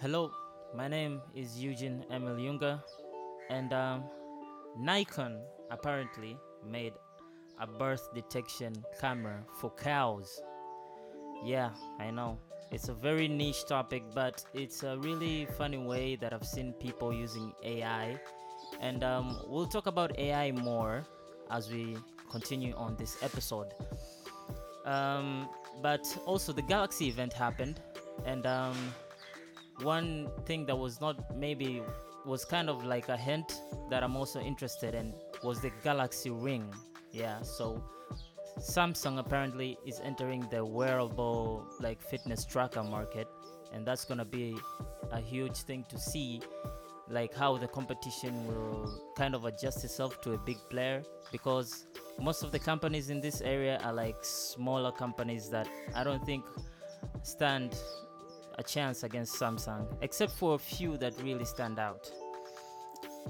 Hello, my name is Eugene Emil Junga, and um, Nikon apparently made a birth detection camera for cows. Yeah, I know. It's a very niche topic, but it's a really funny way that I've seen people using AI. And um, we'll talk about AI more as we continue on this episode. Um, but also, the Galaxy event happened, and um, one thing that was not maybe was kind of like a hint that I'm also interested in was the Galaxy Ring. Yeah, so Samsung apparently is entering the wearable like fitness tracker market, and that's gonna be a huge thing to see, like how the competition will kind of adjust itself to a big player because most of the companies in this area are like smaller companies that I don't think stand a chance against Samsung, except for a few that really stand out.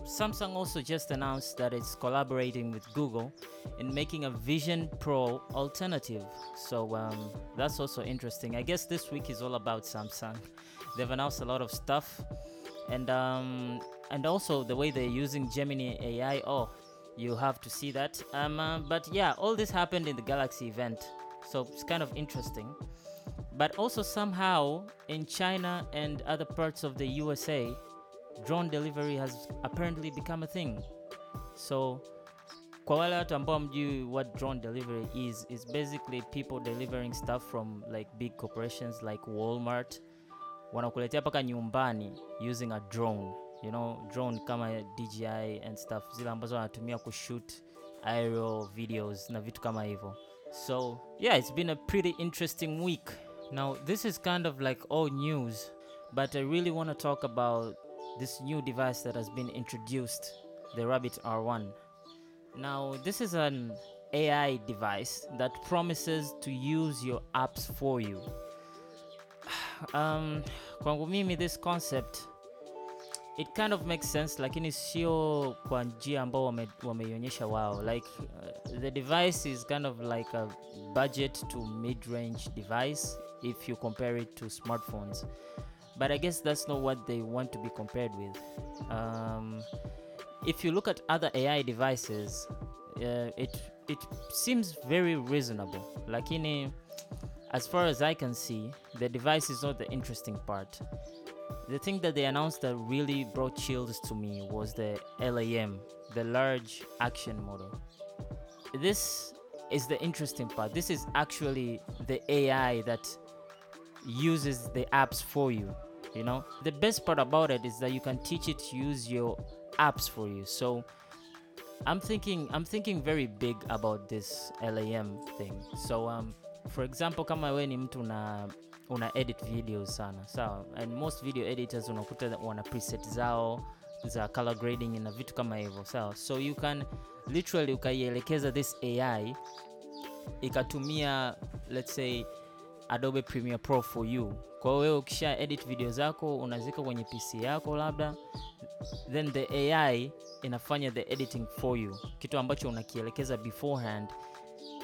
Samsung also just announced that it's collaborating with Google in making a Vision Pro alternative. So um, that's also interesting. I guess this week is all about Samsung. They've announced a lot of stuff, and um, and also the way they're using Gemini AI. Oh, you have to see that. Um, uh, but yeah, all this happened in the Galaxy event, so it's kind of interesting. But also somehow in China and other parts of the USA, drone delivery has apparently become a thing. So kwa wale watu ambao mjui what drone delivery is is basically people delivering stuff from like big corporations like Walmart. Wanakuletea mpaka nyumbani using a drone you know drone kama DJI and stuff zile ambazo wanatumia kushoot aerial videos na vitu kama hivyo. So yeah it's been a pretty interesting week now this is kind of like old news but I really want to talk about this new device that has been introduced, the Rabbit R1. Now, this is an AI device that promises to use your apps for you. Um, kwangu mimi this concept it kind of makes sense lakini sio kwa njia ambao wame- wameionyesha wao like uh, the device is kind of like a budget to mid-range device if you compare it to smartphones but I guess that's not what they want to be compared with. Um, if you look at other AI devices, uh, it it seems very reasonable. Lakini, as far as I can see, the device is not the interesting part. The thing that they announced that really brought chills to me was the LAM, the Large Action Model. This is the interesting part. This is actually the AI that uses the apps for you you know? The best part about it is that you can teach it to use your apps for you. So i'm thinking i'm thinking very big about this lam thing. So um for example kama we ni mtu una una edit videos sana sawa? And most video editors unakuta wana preset zao za color grading na vitu kama hivyo sawa? So you can literally ukaielekeza this ai ikatumia let's say adobe premiere pro for you. Kwa hiyo wewe ukisha edit video zako unazika kwenye pc yako labda then the ai inafanya the editing for you. Kitu ambacho unakielekeza beforehand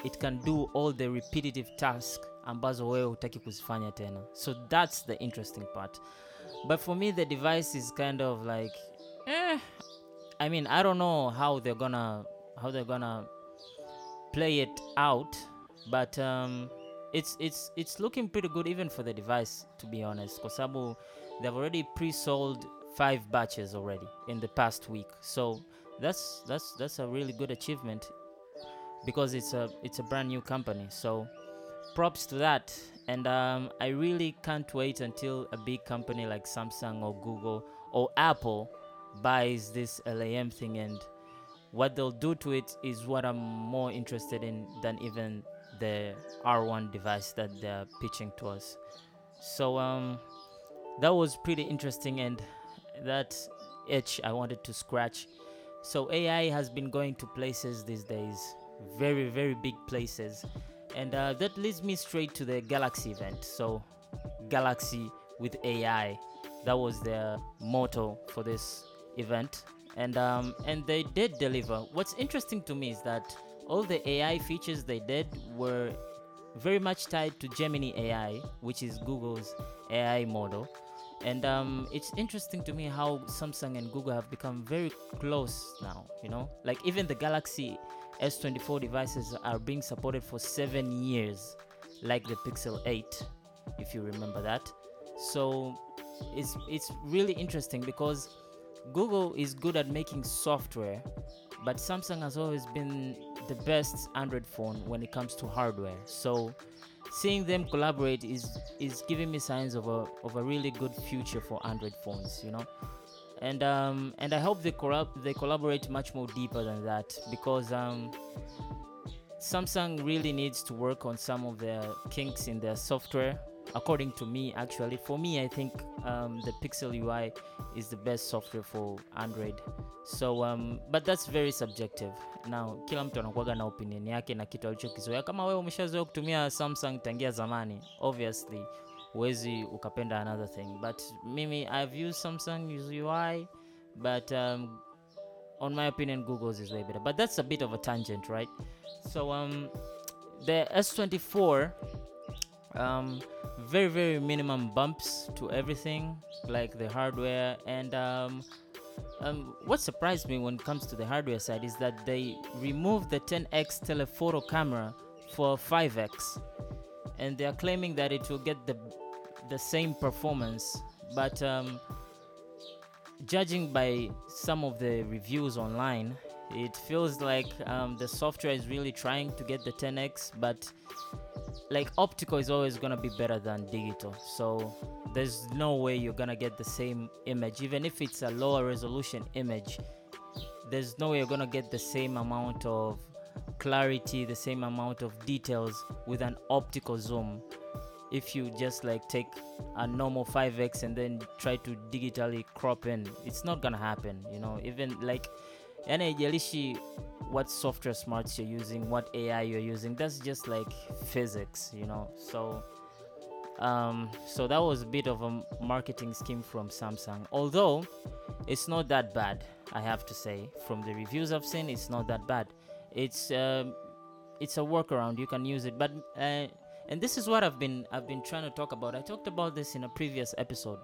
it can do all the repetitive task ambazo wewe hutaki kuzifanya tena. So that's the interesting part. But for me the device is kind of like eh, i mean i don't know how they're gonna how they're gonna play it out but um it's it's it's looking pretty good even for the device to be honest kwa they've already pre-sold five batches already in the past week. So that's that's that's a really good achievement because it's a it's a brand new company. So props to that. And um, i really can't wait until a big company like samsung or google or apple buys this lam thing. And what they'll do to it is what i'm more interested in than even the R1 device that they're pitching to us. So um, that was pretty interesting, and that itch I wanted to scratch. So AI has been going to places these days, very very big places, and uh, that leads me straight to the Galaxy event. So Galaxy with AI, that was their motto for this event, and um, and they did deliver. What's interesting to me is that all the AI features they did were very much tied to Gemini AI, which is Google's AI model. and um, it's interesting to me how Samsung and Google have become very close now. You know, like even the Galaxy S24 devices are being supported for seven years, like the Pixel 8, if you remember that. So it's it's really interesting because Google is good at making software, but Samsung has always been the best Android phone when it comes to hardware. So seeing them collaborate is is giving me signs of a of a really good future for Android phones, you know. And um and I hope they collab- they collaborate much more deeper than that because um Samsung really needs to work on some of their kinks in their software according to me actually. For me i think um, the pixel ui is the best software for android. So um, but that's very subjective. Now kila mtu anakuaga na opinion yake na kitu alichokizoea. Kama wewe umeshazoea kutumia samsung tangia zamani obviously huwezi ukapenda another thing. But mimi i've used samsung ui but um, on my opinion google's is way better. But that's a bit of a tangent right? So um, the s24 um, very very minimum bumps to everything like the hardware. And um, um, what surprised me when it comes to the hardware side is that they removed the 10x telephoto camera for 5x and they are claiming that it will get the the same performance. But um, judging by some of the reviews online it feels like um, the software is really trying to get the 10x but like optical is always gonna be better than digital. So there's no way you're gonna get the same image. Even if it's a lower resolution image there's no way you're gonna get the same amount of clarity the same amount of details with an optical zoom. If you just like take a normal 5x and then try to digitally crop in it's not gonna happen you know? Even like yani haijalishi what software smarts you're using what ai you're using. That's just like physics you know? So um, so that was a bit of a marketing scheme from samsung. Although it's not that bad i have to say. From the reviews i've seen it's not that bad. It's um, it's a workaround. You can use it. But uh, and this is what i've been i've been trying to talk about. I talked about this in a previous episode.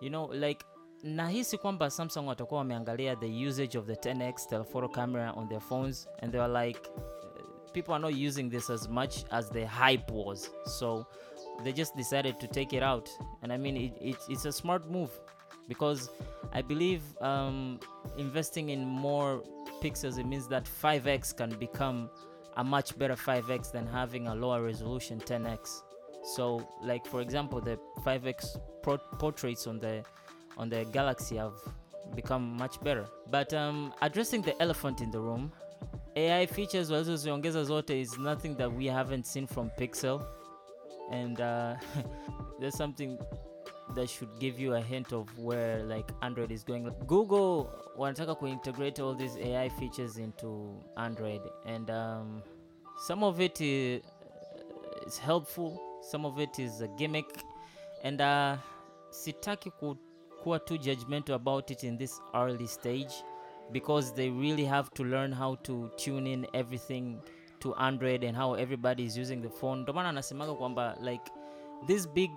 You know like nahisi kwamba samsung watakuwa wameangalia the usage of the 10x telephoto camera on their phones and they were like people are not using this as much as the hype was. So they just decided to take it out. And i mean it, it, it's a smart move because i believe um, investing in more pixels it means that 5x can become a much better 5x than having a lower resolution 10x so like for example the 5x pro- portraits on the on the galaxy have become much better. But um, addressing the elephant in the room ai features walizoziongeza zote is nothing that we haven't seen from pixel. And uh, there's something that should give you a hint of where like android is going. Google wanataka integrate all these ai features into android. And um, some of it is, helpful some of it is a gimmick. And uh, sitaki ku, kuwa too judgmental about it in this early stage because they really have to learn how to tune in everything to android and how everybody is using the phone. Ndo maana anasemaga kwamba like this big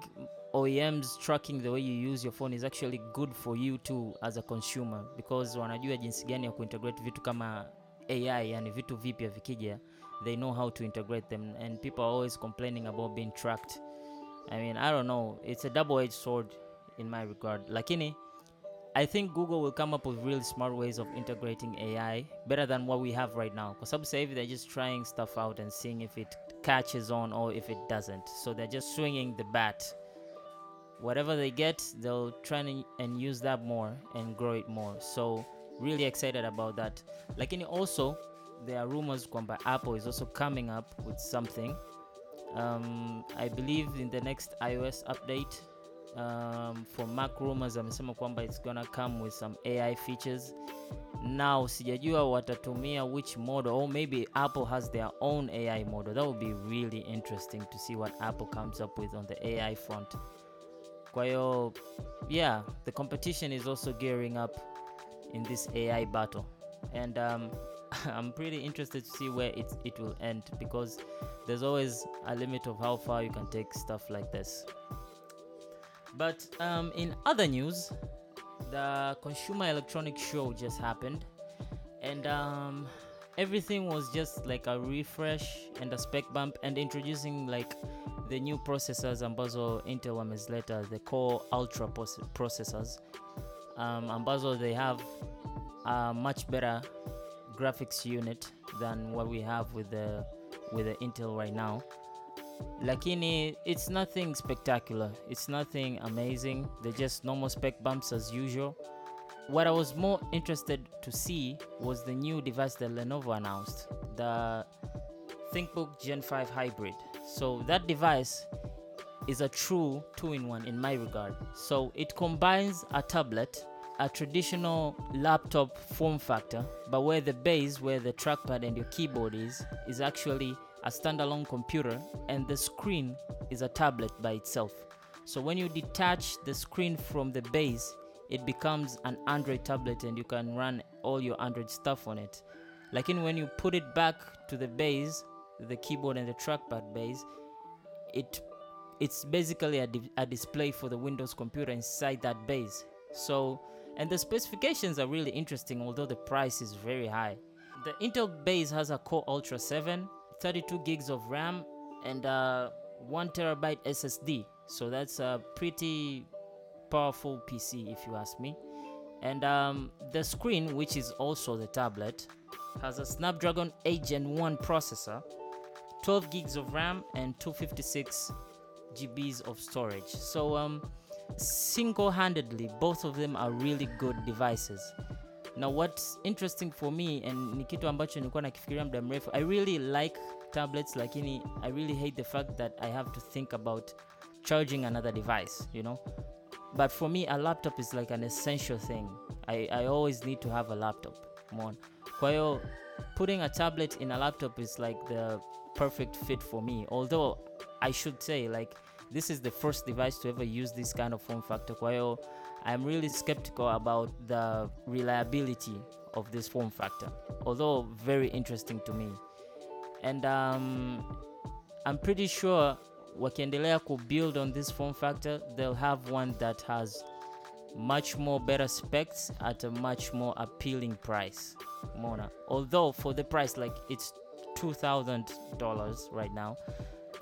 oems tracking the way you use your phone is actually good for you too as a consumer because wanajua jinsi gani ya kuintegrate vitu kama ai yani vitu vipya vikija they know how to integrate them and people are always complaining about being tracked. I mean i don't know it's a double-edged sword in my regard. Lakini i think google will come up with really smart ways of integrating ai better than what we have right now. Because sasa hivi they're just trying stuff out and seeing if it catches on or if it doesn't. So they're just swinging the bat. Whatever they get they'll try and, use that more and grow it more. So really excited about that. Lakini also there are rumors kwamba apple is also coming up with something. Um, i believe in the next ios update um, for mac rumors amesema kwamba it's gonna come with some ai features. Now sijajua watatumia which model or maybe apple has their own ai model. That would be really interesting to see what apple comes up with on the ai front. Kwa yeah the competition is also gearing up in this ai battle. And um, i'm pretty interested to see where it, it will end because there's always a limit of how far you can take stuff like this But um, in other news, the Consumer Electronics Show just happened, and um, everything was just like a refresh and a spec bump, and introducing like the new processors ambazo Intel wamezileta, the Core Ultra processors. Um, ambazo they have a much better graphics unit than what we have with the with the Intel right now lakini it's nothing spectacular. It's nothing amazing. They're just normal spec bumps as usual. What i was more interested to see was the new device that lenovo announced the thinkbook gen 5 hybrid. So that device is a true two-in-one in my regard. So it combines a tablet a traditional laptop form factor but where the base where the trackpad and your keyboard is is actually a standalone computer and the screen is a tablet by itself. So when you detach the screen from the base, it becomes an Android tablet and you can run all your Android stuff on it. Like in when you put it back to the base, the keyboard and the trackpad base, it it's basically a, di- a display for the Windows computer inside that base. So and the specifications are really interesting although the price is very high. The Intel base has a Core Ultra 7 32 gigs of RAM and uh, 1 terabyte SSD. So that's a pretty powerful PC if you ask me. And um, the screen, which is also the tablet, has a Snapdragon 8 Gen 1 processor, 12 gigs of RAM, and 256 GBs of storage. So, um, single handedly, both of them are really good devices. Now what's interesting for me and ni kitu ambacho nilikuwa nakifikiria muda mrefu, I really like tablets, lakini I really hate the fact that I have to think about charging another device, you know. But for me, a laptop is like an essential thing. I, I always need to have a laptop. Mon. Kwa hiyo putting a tablet in a laptop is like the perfect fit for me. Although I should say like this is the first device to ever use this kind of form factor. Kwa hiyo I'm really skeptical about the reliability of this form factor, although very interesting to me. And um, I'm pretty sure wakiendelea build on this form factor, they'll have one that has much more better specs at a much more appealing price. Mona. Although for the price, like it's $2,000 right now.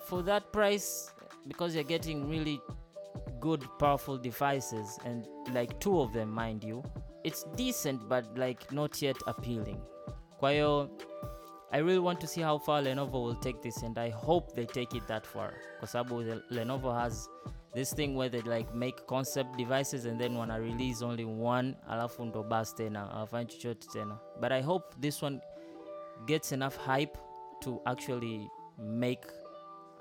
For that price, because you're getting really good powerful devices and like two of them mind you it's decent but like not yet appealing. Kwa i really want to see how far lenovo will take this and i hope they take it that far. Kwa lenovo has this thing where they like make concept devices and then wanna release only one alafu ndo bas tena awafanya chochote tena. But i hope this one gets enough hype to actually make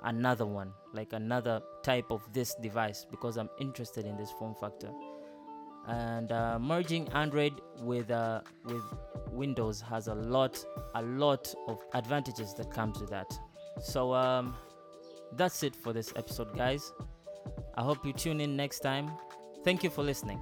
another one, like another type of this device, because I'm interested in this form factor. And uh, merging Android with uh, with Windows has a lot, a lot of advantages that comes with that. So um, that's it for this episode, guys. I hope you tune in next time. Thank you for listening.